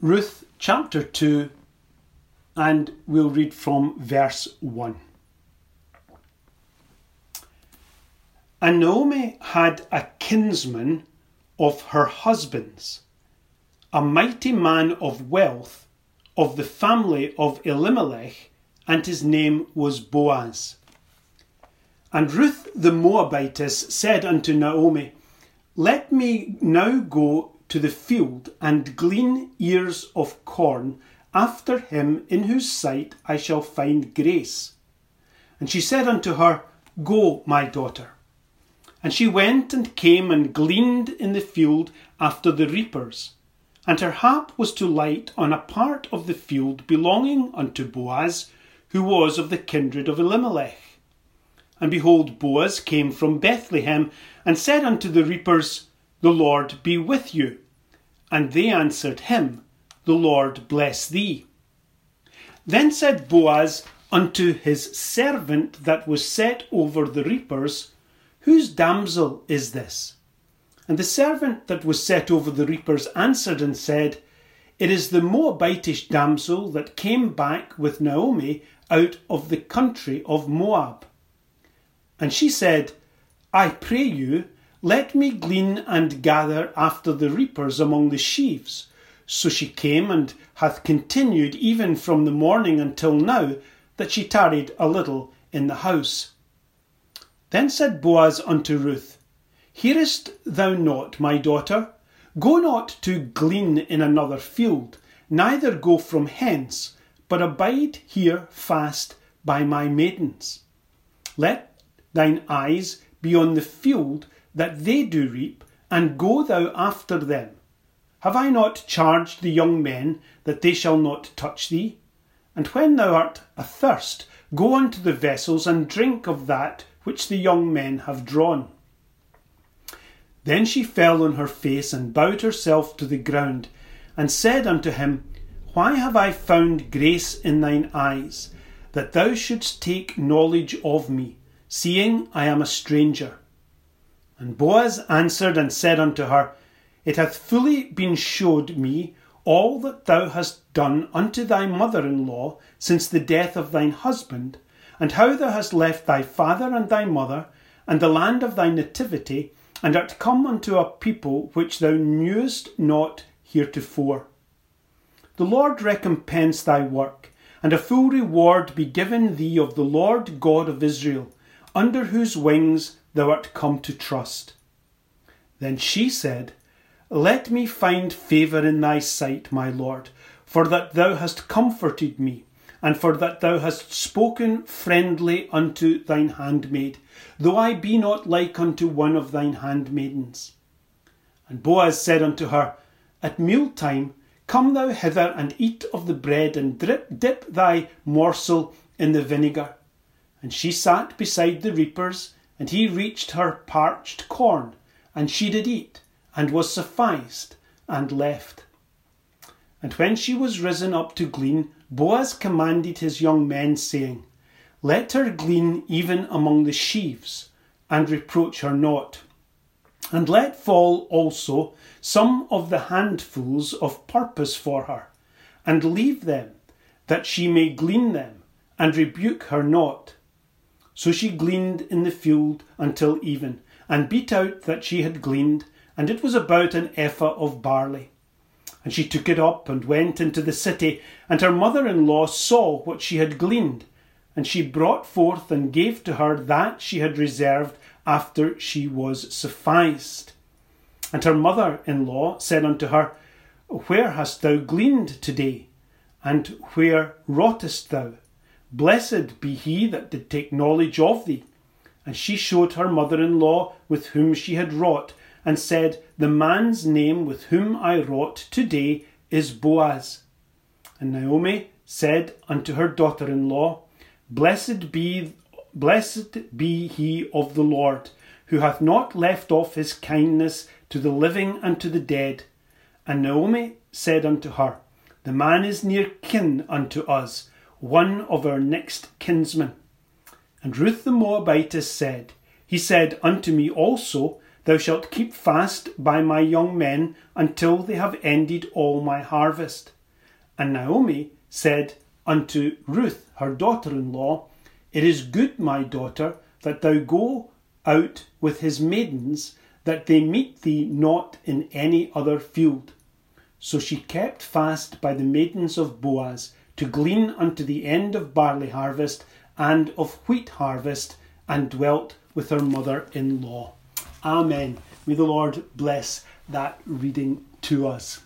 Ruth chapter 2, and we'll read from verse 1. And Naomi had a kinsman of her husband's, a mighty man of wealth of the family of Elimelech, and his name was Boaz. And Ruth the Moabitess said unto Naomi, Let me now go to the field and glean ears of corn after him in whose sight I shall find grace. And she said unto her, Go, my daughter. And she went and came and gleaned in the field after the reapers. And her hap was to light on a part of the field belonging unto Boaz, who was of the kindred of Elimelech. And behold, Boaz came from Bethlehem and said unto the reapers, The Lord be with you. And they answered him, The Lord bless thee. Then said Boaz unto his servant that was set over the reapers, Whose damsel is this? And the servant that was set over the reapers answered and said, It is the Moabitish damsel that came back with Naomi out of the country of Moab. And she said, I pray you, let me glean and gather after the reapers among the sheaves. So she came and hath continued even from the morning until now, that she tarried a little in the house. Then said Boaz unto Ruth, Hearest thou not, my daughter? Go not to glean in another field, neither go from hence, but abide here fast by my maidens. Let thine eyes be on the field that they do reap, and go thou after them. Have I not charged the young men that they shall not touch thee? And when thou art athirst, go unto the vessels and drink of that which the young men have drawn. Then she fell on her face and bowed herself to the ground, and said unto him, Why have I found grace in thine eyes, that thou shouldst take knowledge of me? seeing I am a stranger. And Boaz answered and said unto her, It hath fully been showed me all that thou hast done unto thy mother in law since the death of thine husband, and how thou hast left thy father and thy mother, and the land of thy nativity, and art come unto a people which thou knewest not heretofore. The Lord recompense thy work, and a full reward be given thee of the Lord God of Israel under whose wings thou art come to trust. Then she said, Let me find favour in thy sight, my Lord, for that thou hast comforted me, and for that thou hast spoken friendly unto thine handmaid, though I be not like unto one of thine handmaidens. And Boaz said unto her, At meal time, come thou hither and eat of the bread, and drip, dip thy morsel in the vinegar. And she sat beside the reapers, and he reached her parched corn, and she did eat, and was sufficed, and left. And when she was risen up to glean, Boaz commanded his young men, saying, Let her glean even among the sheaves, and reproach her not. And let fall also some of the handfuls of purpose for her, and leave them, that she may glean them, and rebuke her not. So she gleaned in the field until even, and beat out that she had gleaned, and it was about an ephah of barley. And she took it up and went into the city, and her mother in law saw what she had gleaned. And she brought forth and gave to her that she had reserved after she was sufficed. And her mother in law said unto her, Where hast thou gleaned today? And where wroughtest thou? Blessed be he that did take knowledge of thee. And she showed her mother in law with whom she had wrought, and said, The man's name with whom I wrought today is Boaz. And Naomi said unto her daughter in law, Blessed be blessed be he of the Lord, who hath not left off his kindness to the living and to the dead. And Naomi said unto her, The man is near kin unto us one of our next kinsmen. And Ruth the Moabitess said, He said unto me also Thou shalt keep fast by my young men until they have ended all my harvest. And Naomi said unto Ruth, her daughter in law, It is good, my daughter, that thou go out with his maidens, that they meet thee not in any other field. So she kept fast by the maidens of Boaz to glean unto the end of barley harvest and of wheat harvest, and dwelt with her mother in law. Amen. May the Lord bless that reading to us.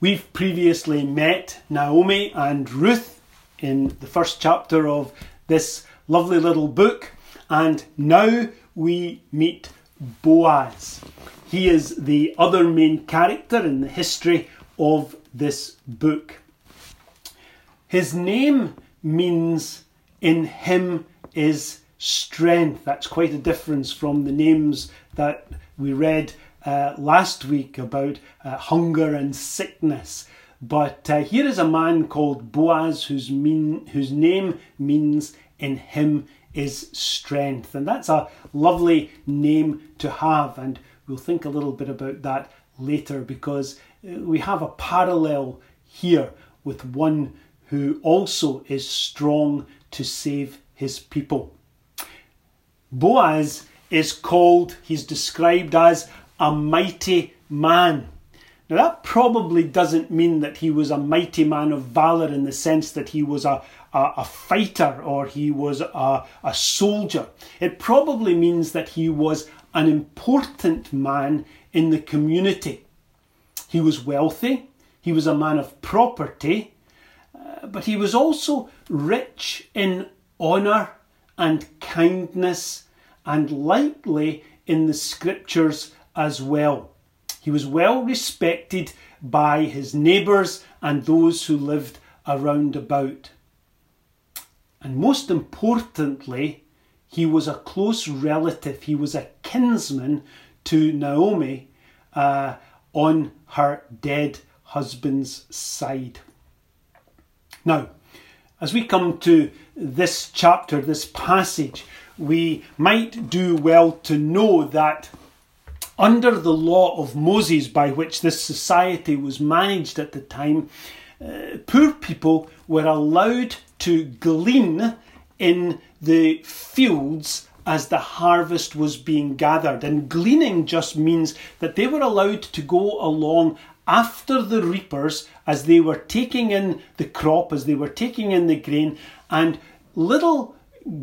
We've previously met Naomi and Ruth in the first chapter of this lovely little book, and now we meet Boaz. He is the other main character in the history of this book. His name means in him is strength. That's quite a difference from the names that we read uh, last week about uh, hunger and sickness. But uh, here is a man called Boaz whose, mean, whose name means in him is strength. And that's a lovely name to have. And we'll think a little bit about that later because uh, we have a parallel here with one who also is strong to save his people. Boaz is called, he's described as a mighty man. Now, that probably doesn't mean that he was a mighty man of valour in the sense that he was a, a, a fighter or he was a, a soldier. It probably means that he was an important man in the community. He was wealthy, he was a man of property, but he was also rich in honour and kindness and likely in the scriptures as well. He was well respected by his neighbours and those who lived around about. And most importantly, he was a close relative, he was a kinsman to Naomi uh, on her dead husband's side. Now, as we come to this chapter, this passage, we might do well to know that under the law of Moses, by which this society was managed at the time, uh, poor people were allowed to glean in the fields as the harvest was being gathered. And gleaning just means that they were allowed to go along after the reapers as they were taking in the crop, as they were taking in the grain, and little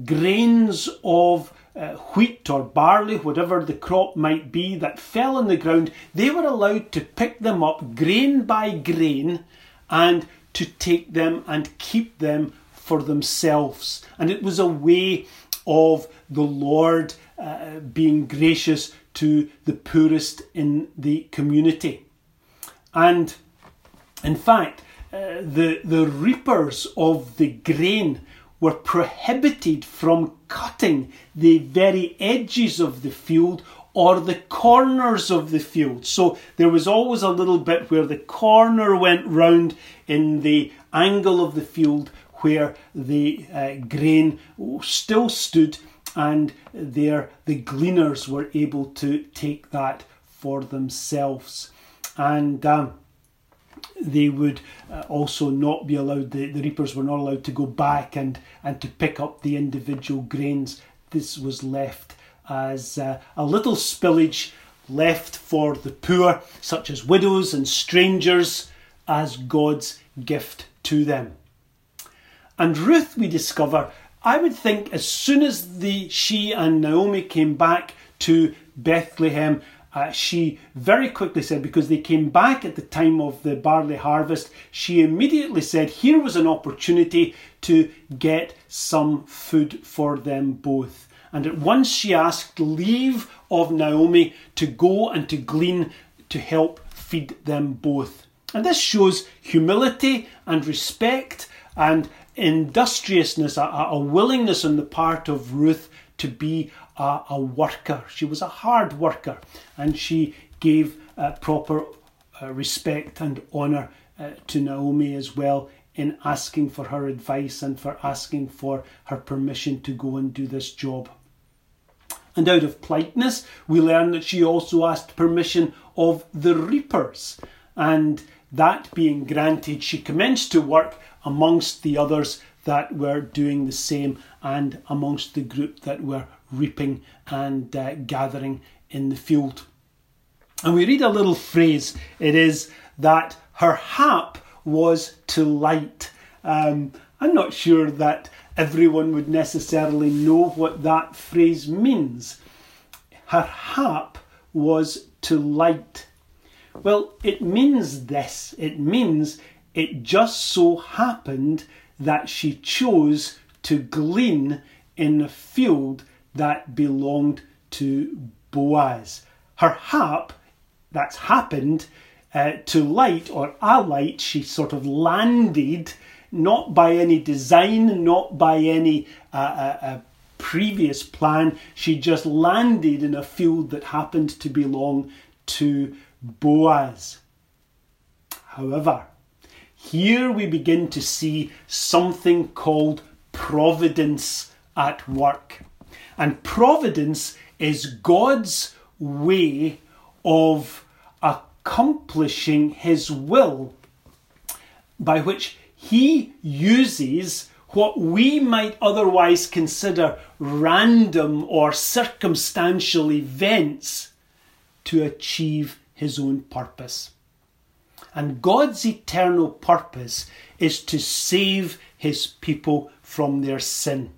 grains of uh, wheat or barley, whatever the crop might be, that fell on the ground, they were allowed to pick them up grain by grain and to take them and keep them for themselves. And it was a way of the Lord uh, being gracious to the poorest in the community. And in fact, uh, the, the reapers of the grain were prohibited from cutting the very edges of the field or the corners of the field. So there was always a little bit where the corner went round in the angle of the field where the uh, grain still stood, and there the gleaners were able to take that for themselves. And um, they would uh, also not be allowed, the, the reapers were not allowed to go back and, and to pick up the individual grains. This was left as uh, a little spillage left for the poor, such as widows and strangers, as God's gift to them. And Ruth, we discover, I would think as soon as the she and Naomi came back to Bethlehem, uh, she very quickly said, because they came back at the time of the barley harvest, she immediately said, here was an opportunity to get some food for them both. And at once she asked leave of Naomi to go and to glean to help feed them both. And this shows humility and respect and industriousness, a, a willingness on the part of Ruth to be a, a worker. She was a hard worker and she gave uh, proper uh, respect and honour uh, to Naomi as well in asking for her advice and for asking for her permission to go and do this job. And out of politeness, we learn that she also asked permission of the reapers. And that being granted, she commenced to work amongst the others that were doing the same and amongst the group that were reaping and uh, gathering in the field. And we read a little phrase it is that her hap was to light. Um, I'm not sure that everyone would necessarily know what that phrase means. Her hap was to light. Well, it means this it means it just so happened that she chose to glean in a field that belonged to Boaz. Her hap, that's happened, uh, to light or a light, she sort of landed not by any design, not by any uh, uh, uh, previous plan. She just landed in a field that happened to belong to Boaz. However, here we begin to see something called providence at work. And providence is God's way of accomplishing His will by which He uses what we might otherwise consider random or circumstantial events to achieve His own purpose. And God's eternal purpose is to save his people from their sin.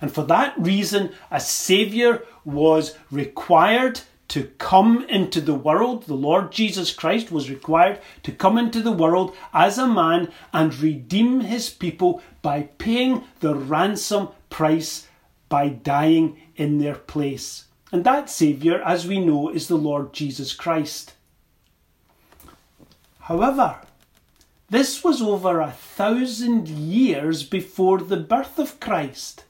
And for that reason, a Saviour was required to come into the world. The Lord Jesus Christ was required to come into the world as a man and redeem his people by paying the ransom price by dying in their place. And that Saviour, as we know, is the Lord Jesus Christ. However, this was over a thousand years before the birth of Christ.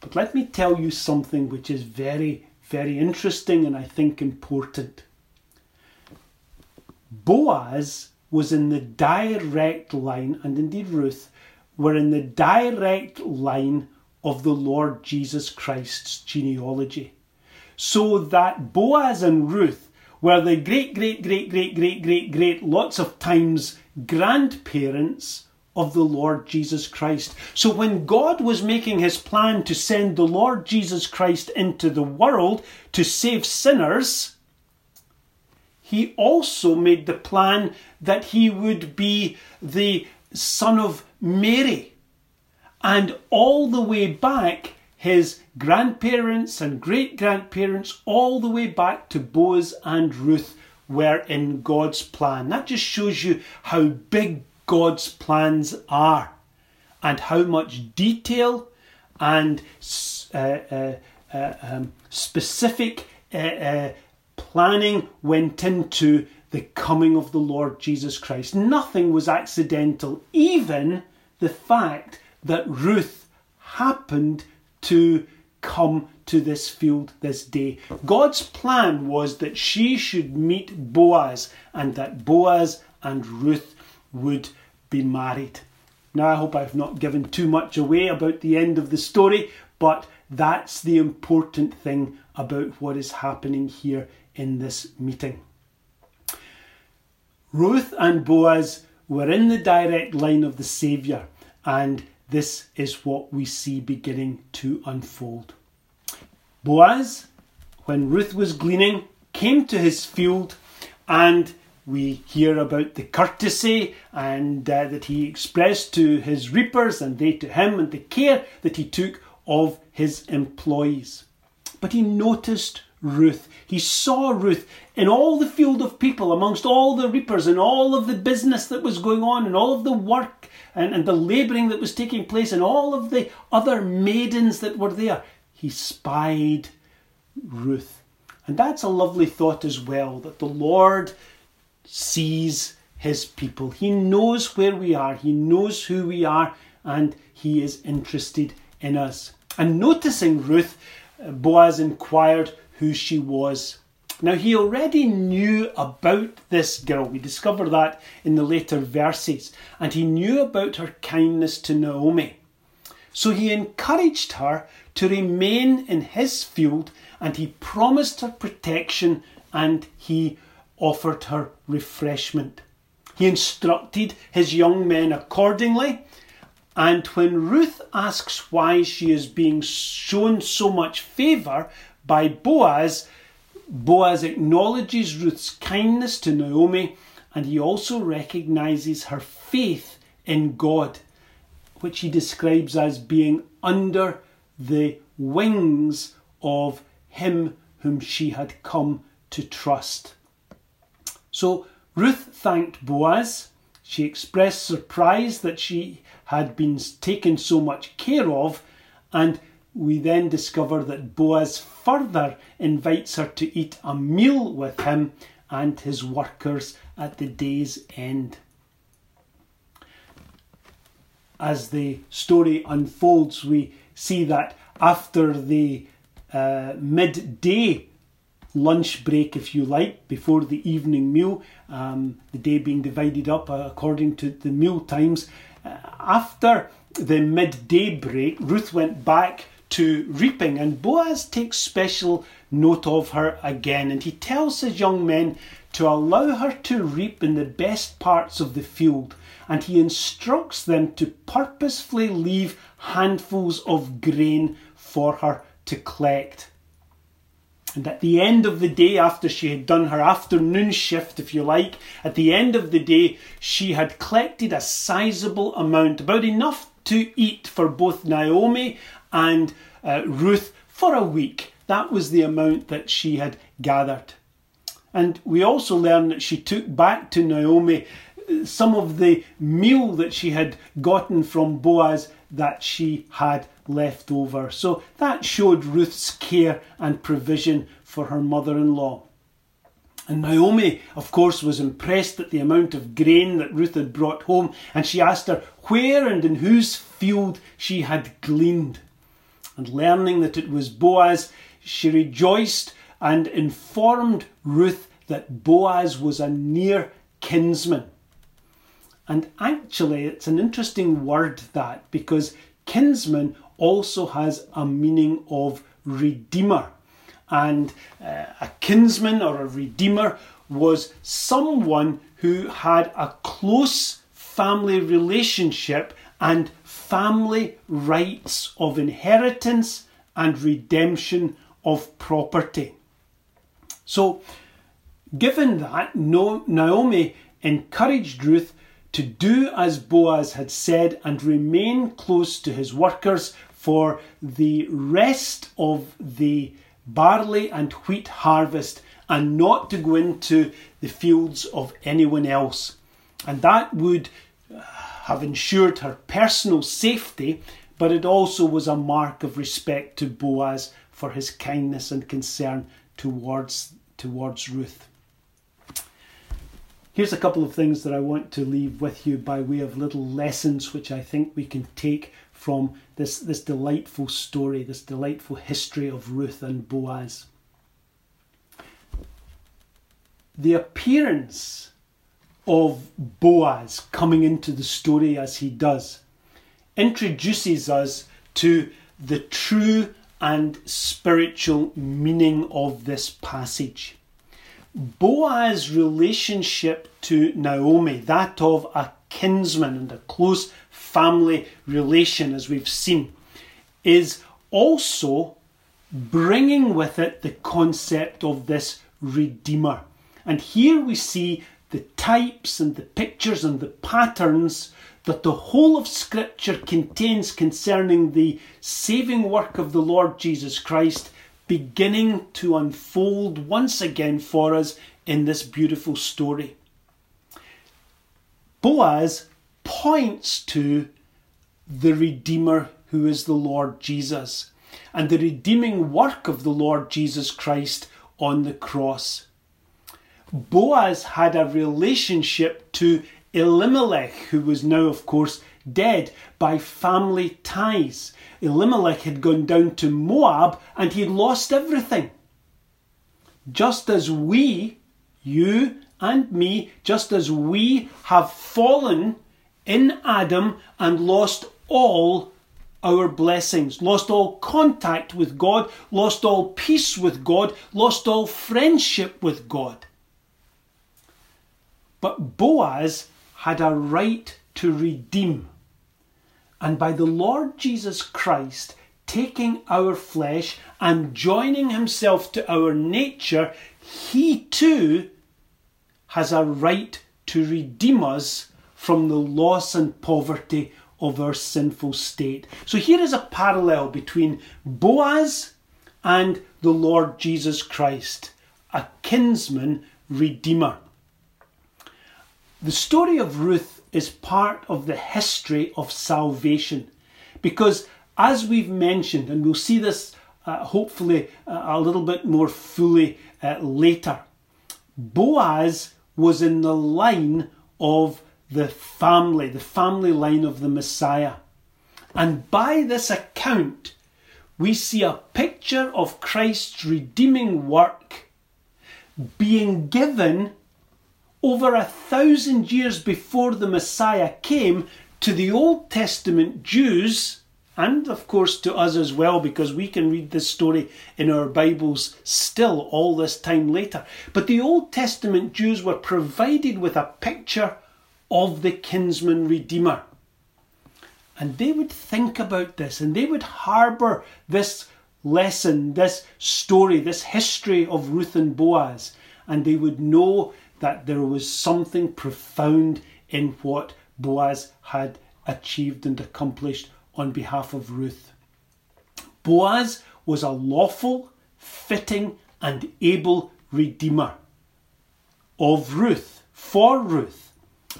But let me tell you something which is very, very interesting and I think important. Boaz was in the direct line, and indeed Ruth were in the direct line of the Lord Jesus Christ's genealogy. So that Boaz and Ruth were the great, great, great, great, great, great, great, lots of times grandparents of the Lord Jesus Christ. So when God was making his plan to send the Lord Jesus Christ into the world to save sinners, he also made the plan that he would be the son of Mary. And all the way back, his grandparents and great grandparents, all the way back to Boaz and Ruth, were in God's plan. That just shows you how big God's plans are and how much detail and uh, uh, uh, um, specific uh, uh, planning went into the coming of the Lord Jesus Christ. Nothing was accidental, even the fact that Ruth happened to come to this field this day. God's plan was that she should meet Boaz and that Boaz and Ruth would be married. Now, I hope I've not given too much away about the end of the story, but that's the important thing about what is happening here in this meeting. Ruth and Boaz were in the direct line of the Saviour, and this is what we see beginning to unfold. Boaz, when Ruth was gleaning, came to his field and we hear about the courtesy and uh, that he expressed to his reapers and they to him and the care that he took of his employees. But he noticed Ruth. He saw Ruth in all the field of people, amongst all the reapers and all of the business that was going on and all of the work and, and the labouring that was taking place and all of the other maidens that were there. He spied Ruth. And that's a lovely thought as well that the Lord sees his people. He knows where we are, he knows who we are, and he is interested in us. And noticing Ruth, uh, Boaz inquired who she was. Now, he already knew about this girl. We discover that in the later verses. And he knew about her kindness to Naomi. So he encouraged her to remain in his field and he promised her protection and he offered her refreshment. He instructed his young men accordingly. And when Ruth asks why she is being shown so much favour by Boaz, Boaz acknowledges Ruth's kindness to Naomi and he also recognises her faith in God, which he describes as being under the wings of him whom she had come to trust. So Ruth thanked Boaz. She expressed surprise that she had been taken so much care of, and we then discover that Boaz further invites her to eat a meal with him and his workers at the day's end. As the story unfolds, we see that after the uh, midday lunch break, if you like, before the evening meal, um, the day being divided up uh, according to the meal times. Uh, after the midday break, Ruth went back to reaping, and Boaz takes special note of her again, and he tells his young men to allow her to reap in the best parts of the field, and he instructs them to purposefully leave handfuls of grain for her to collect. And at the end of the day, after she had done her afternoon shift, if you like, at the end of the day, she had collected a sizable amount, about enough to eat for both Naomi and uh, Ruth for a week. That was the amount that she had gathered. And we also learn that she took back to Naomi uh, some of the meal that she had gotten from Boaz that she had left over. So that showed Ruth's care and provision for her mother in law. And Naomi, of course, was impressed at the amount of grain that Ruth had brought home, and she asked her where and in whose field she had gleaned. And learning that it was Boaz, she rejoiced and informed Ruth that Boaz was a near kinsman. And actually, it's an interesting word that because kinsman also has a meaning of redeemer. And uh, a kinsman or a redeemer was someone who had a close family relationship and family rights of inheritance and redemption of property. So, given that, Naomi encouraged Ruth to do as Boaz had said and remain close to his workers for the rest of the barley and wheat harvest and not to go into the fields of anyone else. And that would uh, have ensured her personal safety, but it also was a mark of respect to Boaz for his kindness and concern towards, towards Ruth. Here's a couple of things that I want to leave with you by way of little lessons which I think we can take from this, this delightful story, this delightful history of Ruth and Boaz. The appearance of Boaz coming into the story as he does introduces us to the true and spiritual meaning of this passage. Boaz's relationship to Naomi, that of a kinsman and a close family relation, as we've seen, is also bringing with it the concept of this Redeemer. And here we see the types and the pictures and the patterns that the whole of Scripture contains concerning the saving work of the Lord Jesus Christ beginning to unfold once again for us in this beautiful story. Boaz points to the Redeemer who is the Lord Jesus and the redeeming work of the Lord Jesus Christ on the cross. Boaz had a relationship to Elimelech, who was now, of course, dead by family ties. Elimelech had gone down to Moab and he had lost everything. Just as we, you and me, just as we have fallen in Adam and lost all our blessings, lost all contact with God, lost all peace with God, lost all friendship with God. But Boaz had a right to redeem. And by the Lord Jesus Christ taking our flesh and joining himself to our nature, he too has a right to redeem us from the loss and poverty of our sinful state. So here is a parallel between Boaz and the Lord Jesus Christ, a kinsman redeemer. The story of Ruth is part of the history of salvation because, as we've mentioned, and we'll see this uh, hopefully uh, a little bit more fully uh, later, Boaz was in the line of the family, the family line of the Messiah. And by this account, we see a picture of Christ's redeeming work being given over a thousand years before the Messiah came to the Old Testament Jews, and of course to us as well, because we can read this story in our Bibles still all this time later. But the Old Testament Jews were provided with a picture of the kinsman redeemer. And they would think about this and they would harbour this lesson, this story, this history of Ruth and Boaz, and they would know that there was something profound in what Boaz had achieved and accomplished on behalf of Ruth. Boaz was a lawful, fitting, and able redeemer of Ruth, for Ruth.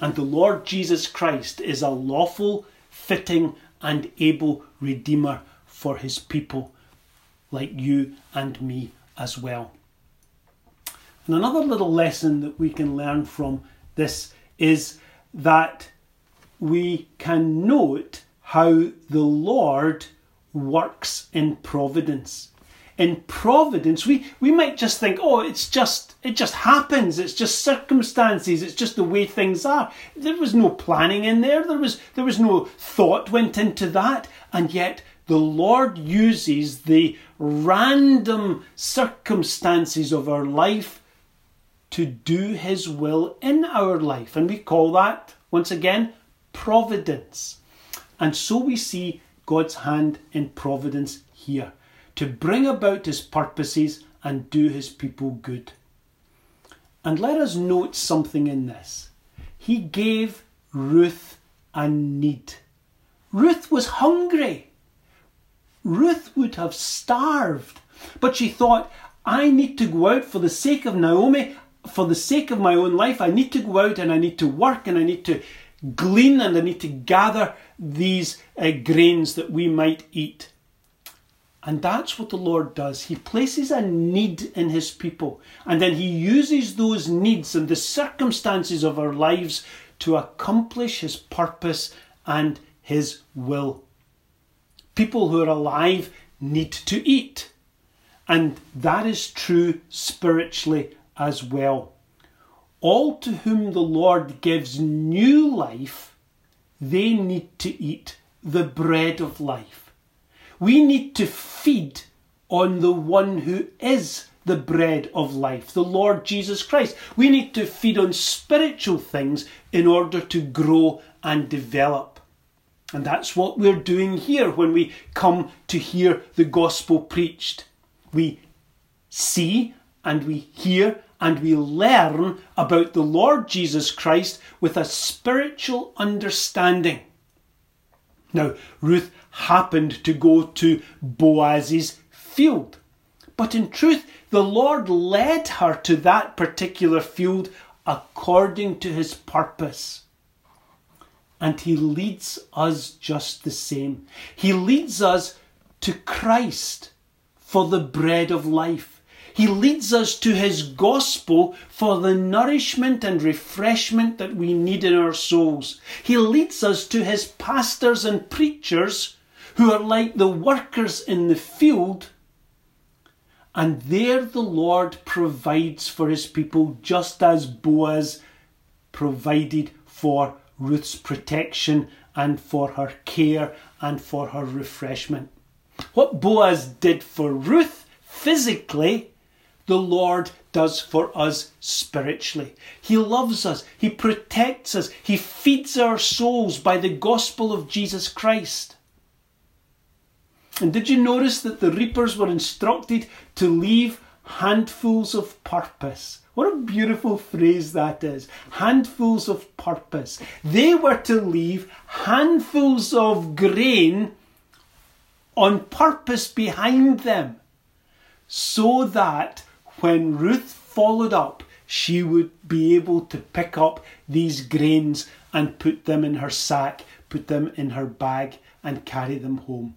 And the Lord Jesus Christ is a lawful, fitting, and able redeemer for his people, like you and me as well. And another little lesson that we can learn from this is that we can note how the Lord works in providence. In providence, we, we might just think, oh, it's just it just happens, it's just circumstances, it's just the way things are. There was no planning in there, there was there was no thought went into that, and yet the Lord uses the random circumstances of our life to do His will in our life. And we call that, once again, providence. And so we see God's hand in providence here to bring about His purposes and do His people good. And let us note something in this. He gave Ruth a need. Ruth was hungry. Ruth would have starved. But she thought, I need to go out for the sake of Naomi for the sake of my own life, I need to go out and I need to work and I need to glean and I need to gather these uh, grains that we might eat. And that's what the Lord does. He places a need in His people, and then He uses those needs and the circumstances of our lives to accomplish His purpose and His will. People who are alive need to eat, and that is true spiritually as well. All to whom the Lord gives new life, they need to eat the bread of life. We need to feed on the one who is the bread of life, the Lord Jesus Christ. We need to feed on spiritual things in order to grow and develop. And that's what we're doing here when we come to hear the gospel preached. We see and we hear and we learn about the Lord Jesus Christ with a spiritual understanding. Now, Ruth happened to go to Boaz's field, but in truth, the Lord led her to that particular field according to his purpose. And he leads us just the same. He leads us to Christ for the bread of life. He leads us to His gospel for the nourishment and refreshment that we need in our souls. He leads us to His pastors and preachers who are like the workers in the field. And there the Lord provides for His people just as Boaz provided for Ruth's protection and for her care and for her refreshment. What Boaz did for Ruth physically, the Lord does for us spiritually. He loves us, He protects us, He feeds our souls by the gospel of Jesus Christ. And did you notice that the reapers were instructed to leave handfuls of purpose? What a beautiful phrase that is. Handfuls of purpose. They were to leave handfuls of grain on purpose behind them so that when Ruth followed up, she would be able to pick up these grains and put them in her sack, put them in her bag, and carry them home.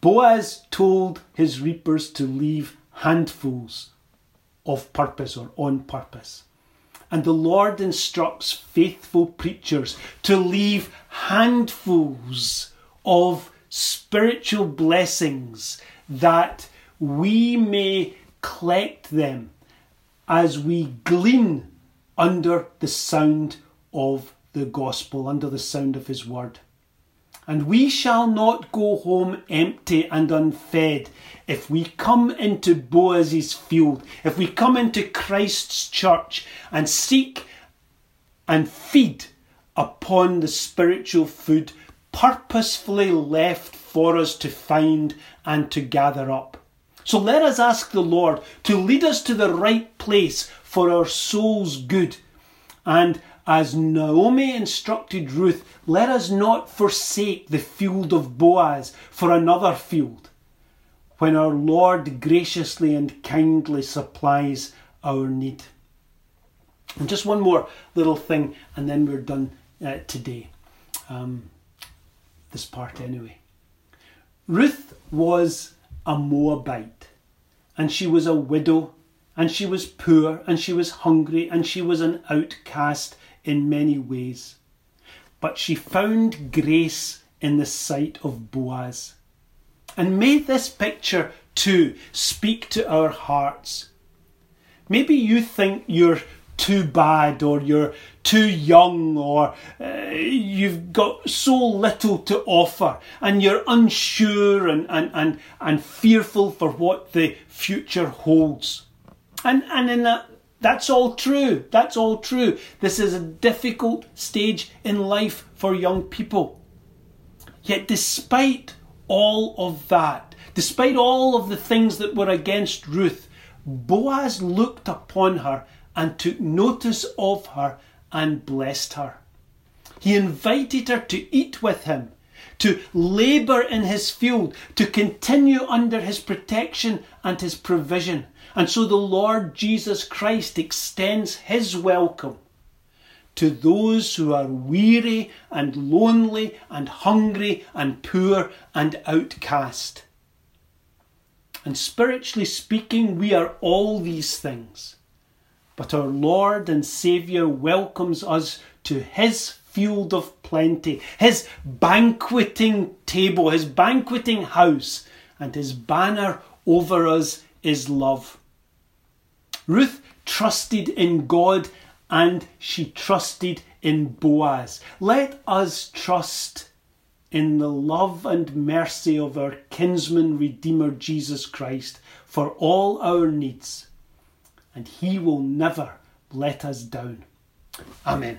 Boaz told his reapers to leave handfuls of purpose or on purpose. And the Lord instructs faithful preachers to leave handfuls of spiritual blessings that we may collect them as we glean under the sound of the gospel, under the sound of his word. And we shall not go home empty and unfed if we come into Boaz's field, if we come into Christ's church and seek and feed upon the spiritual food purposefully left for us to find and to gather up. So let us ask the Lord to lead us to the right place for our soul's good and as Naomi instructed Ruth, let us not forsake the field of Boaz for another field when our Lord graciously and kindly supplies our need. And just one more little thing, and then we're done uh, today. Um, this part, anyway. Ruth was a Moabite, and she was a widow, and she was poor, and she was hungry, and she was an outcast in many ways. But she found grace in the sight of Boaz. And may this picture too speak to our hearts. Maybe you think you're too bad or you're too young or uh, you've got so little to offer and you're unsure and, and, and, and fearful for what the future holds. And, and in that that's all true. That's all true. This is a difficult stage in life for young people. Yet, despite all of that, despite all of the things that were against Ruth, Boaz looked upon her and took notice of her and blessed her. He invited her to eat with him, to labour in his field, to continue under his protection and his provision. And so the Lord Jesus Christ extends his welcome to those who are weary and lonely and hungry and poor and outcast. And spiritually speaking, we are all these things. But our Lord and Saviour welcomes us to his field of plenty, his banqueting table, his banqueting house, and his banner over us is love. Ruth trusted in God and she trusted in Boaz. Let us trust in the love and mercy of our kinsman Redeemer Jesus Christ for all our needs, and He will never let us down. Amen.